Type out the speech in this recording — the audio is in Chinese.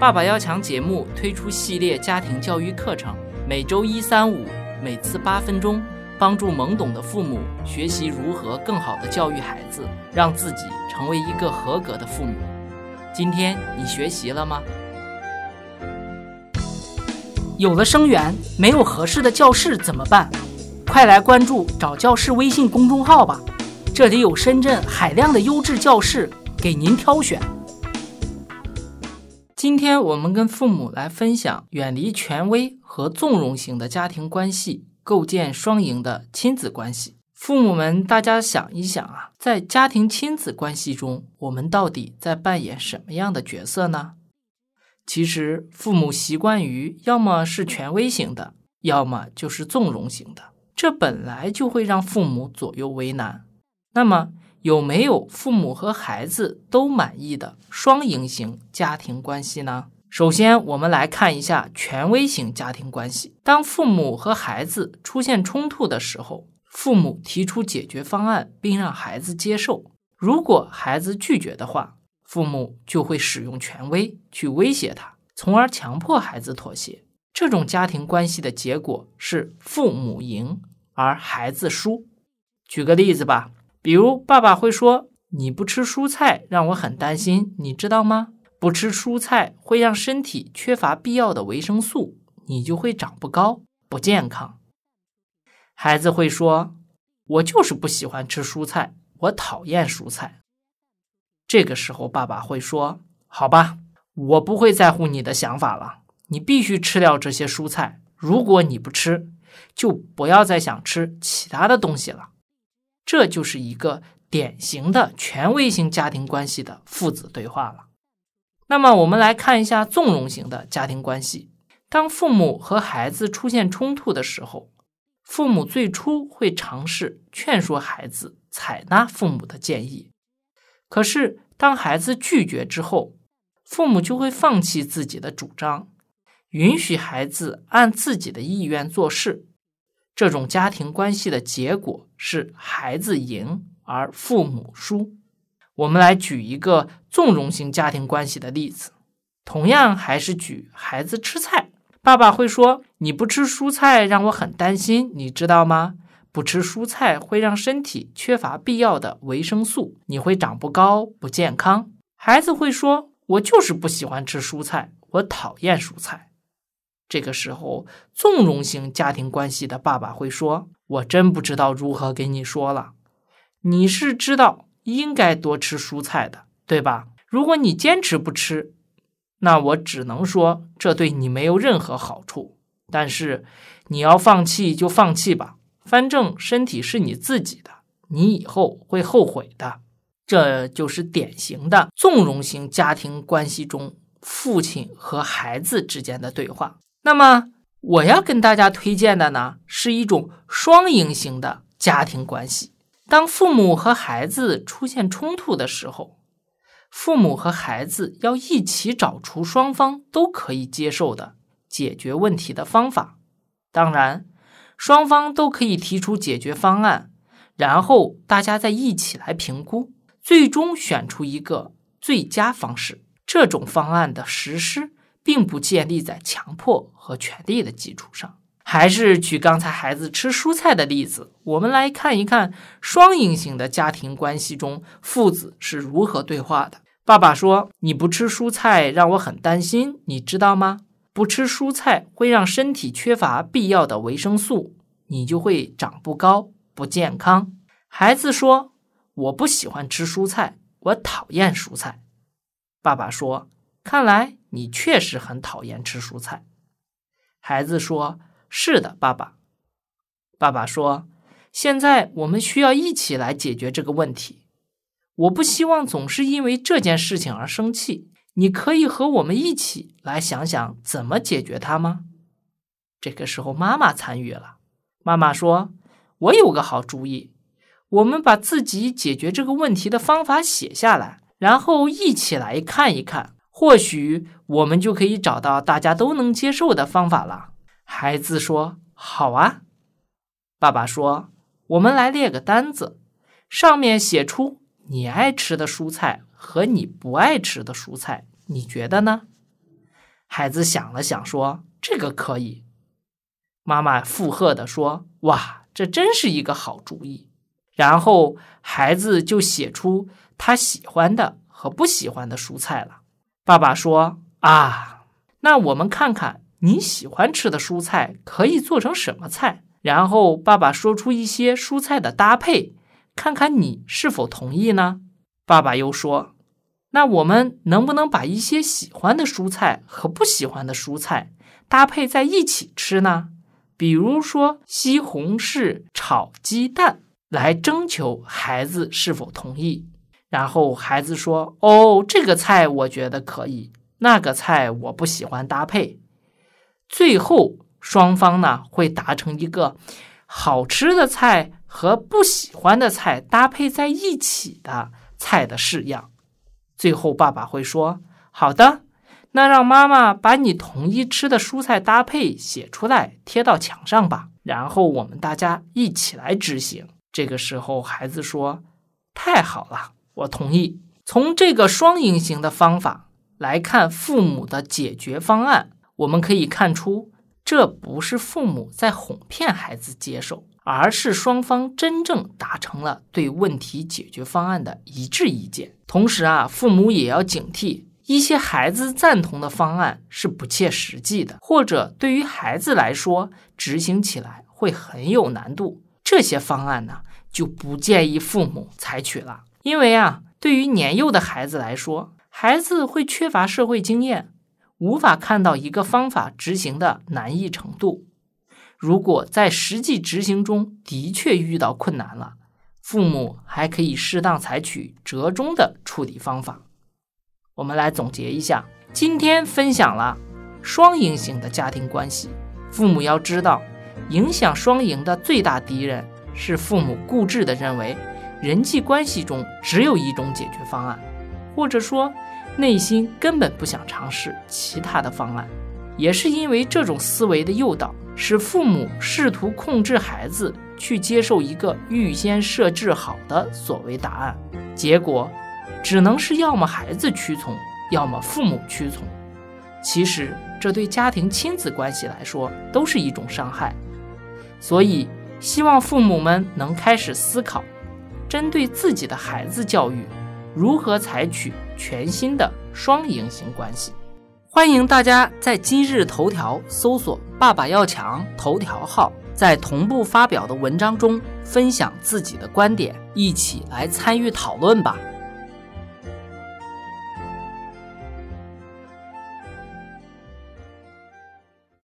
爸爸要强节目推出系列家庭教育课程，每周一、三、五，每次八分钟，帮助懵懂的父母学习如何更好的教育孩子，让自己成为一个合格的父母。今天你学习了吗？有了生源，没有合适的教室怎么办？快来关注“找教室”微信公众号吧，这里有深圳海量的优质教室给您挑选。今天我们跟父母来分享远离权威和纵容型的家庭关系，构建双赢的亲子关系。父母们，大家想一想啊，在家庭亲子关系中，我们到底在扮演什么样的角色呢？其实，父母习惯于要么是权威型的，要么就是纵容型的，这本来就会让父母左右为难。那么，有没有父母和孩子都满意的双赢型家庭关系呢？首先，我们来看一下权威型家庭关系。当父母和孩子出现冲突的时候，父母提出解决方案，并让孩子接受。如果孩子拒绝的话，父母就会使用权威去威胁他，从而强迫孩子妥协。这种家庭关系的结果是父母赢，而孩子输。举个例子吧。比如，爸爸会说：“你不吃蔬菜，让我很担心，你知道吗？不吃蔬菜会让身体缺乏必要的维生素，你就会长不高，不健康。”孩子会说：“我就是不喜欢吃蔬菜，我讨厌蔬菜。”这个时候，爸爸会说：“好吧，我不会在乎你的想法了，你必须吃掉这些蔬菜。如果你不吃，就不要再想吃其他的东西了。”这就是一个典型的权威型家庭关系的父子对话了。那么，我们来看一下纵容型的家庭关系。当父母和孩子出现冲突的时候，父母最初会尝试劝说孩子采纳父母的建议。可是，当孩子拒绝之后，父母就会放弃自己的主张，允许孩子按自己的意愿做事。这种家庭关系的结果是孩子赢而父母输。我们来举一个纵容型家庭关系的例子，同样还是举孩子吃菜。爸爸会说：“你不吃蔬菜让我很担心，你知道吗？不吃蔬菜会让身体缺乏必要的维生素，你会长不高，不健康。”孩子会说：“我就是不喜欢吃蔬菜，我讨厌蔬菜。”这个时候，纵容型家庭关系的爸爸会说：“我真不知道如何给你说了。你是知道应该多吃蔬菜的，对吧？如果你坚持不吃，那我只能说这对你没有任何好处。但是你要放弃就放弃吧，反正身体是你自己的，你以后会后悔的。”这就是典型的纵容型家庭关系中父亲和孩子之间的对话。那么我要跟大家推荐的呢，是一种双赢型的家庭关系。当父母和孩子出现冲突的时候，父母和孩子要一起找出双方都可以接受的解决问题的方法。当然，双方都可以提出解决方案，然后大家再一起来评估，最终选出一个最佳方式。这种方案的实施。并不建立在强迫和权力的基础上。还是举刚才孩子吃蔬菜的例子，我们来看一看双赢型的家庭关系中父子是如何对话的。爸爸说：“你不吃蔬菜让我很担心，你知道吗？不吃蔬菜会让身体缺乏必要的维生素，你就会长不高，不健康。”孩子说：“我不喜欢吃蔬菜，我讨厌蔬菜。”爸爸说：“看来。”你确实很讨厌吃蔬菜，孩子说：“是的，爸爸。”爸爸说：“现在我们需要一起来解决这个问题。我不希望总是因为这件事情而生气。你可以和我们一起来想想怎么解决它吗？”这个时候，妈妈参与了。妈妈说：“我有个好主意，我们把自己解决这个问题的方法写下来，然后一起来看一看。”或许我们就可以找到大家都能接受的方法了。孩子说：“好啊。”爸爸说：“我们来列个单子，上面写出你爱吃的蔬菜和你不爱吃的蔬菜，你觉得呢？”孩子想了想，说：“这个可以。”妈妈附和的说：“哇，这真是一个好主意。”然后孩子就写出他喜欢的和不喜欢的蔬菜了。爸爸说：“啊，那我们看看你喜欢吃的蔬菜可以做成什么菜。”然后爸爸说出一些蔬菜的搭配，看看你是否同意呢？爸爸又说。那我们能不能把一些喜欢的蔬菜和不喜欢的蔬菜搭配在一起吃呢？比如说西红柿炒鸡蛋，来征求孩子是否同意。然后孩子说：“哦，这个菜我觉得可以，那个菜我不喜欢搭配。”最后双方呢会达成一个好吃的菜和不喜欢的菜搭配在一起的菜的式样。最后，爸爸会说：“好的，那让妈妈把你同意吃的蔬菜搭配写出来，贴到墙上吧。然后我们大家一起来执行。”这个时候，孩子说：“太好了，我同意。”从这个双赢型的方法来看，父母的解决方案，我们可以看出，这不是父母在哄骗孩子接受，而是双方真正达成了对问题解决方案的一致意见。同时啊，父母也要警惕一些孩子赞同的方案是不切实际的，或者对于孩子来说执行起来会很有难度。这些方案呢，就不建议父母采取了。因为啊，对于年幼的孩子来说，孩子会缺乏社会经验，无法看到一个方法执行的难易程度。如果在实际执行中的确遇到困难了，父母还可以适当采取折中的处理方法。我们来总结一下，今天分享了双赢型的家庭关系。父母要知道，影响双赢的最大敌人是父母固执地认为人际关系中只有一种解决方案，或者说内心根本不想尝试其他的方案。也是因为这种思维的诱导，使父母试图控制孩子。去接受一个预先设置好的所谓答案，结果只能是要么孩子屈从，要么父母屈从。其实这对家庭亲子关系来说都是一种伤害。所以希望父母们能开始思考，针对自己的孩子教育，如何采取全新的双赢型关系。欢迎大家在今日头条搜索“爸爸要强”头条号。在同步发表的文章中分享自己的观点，一起来参与讨论吧。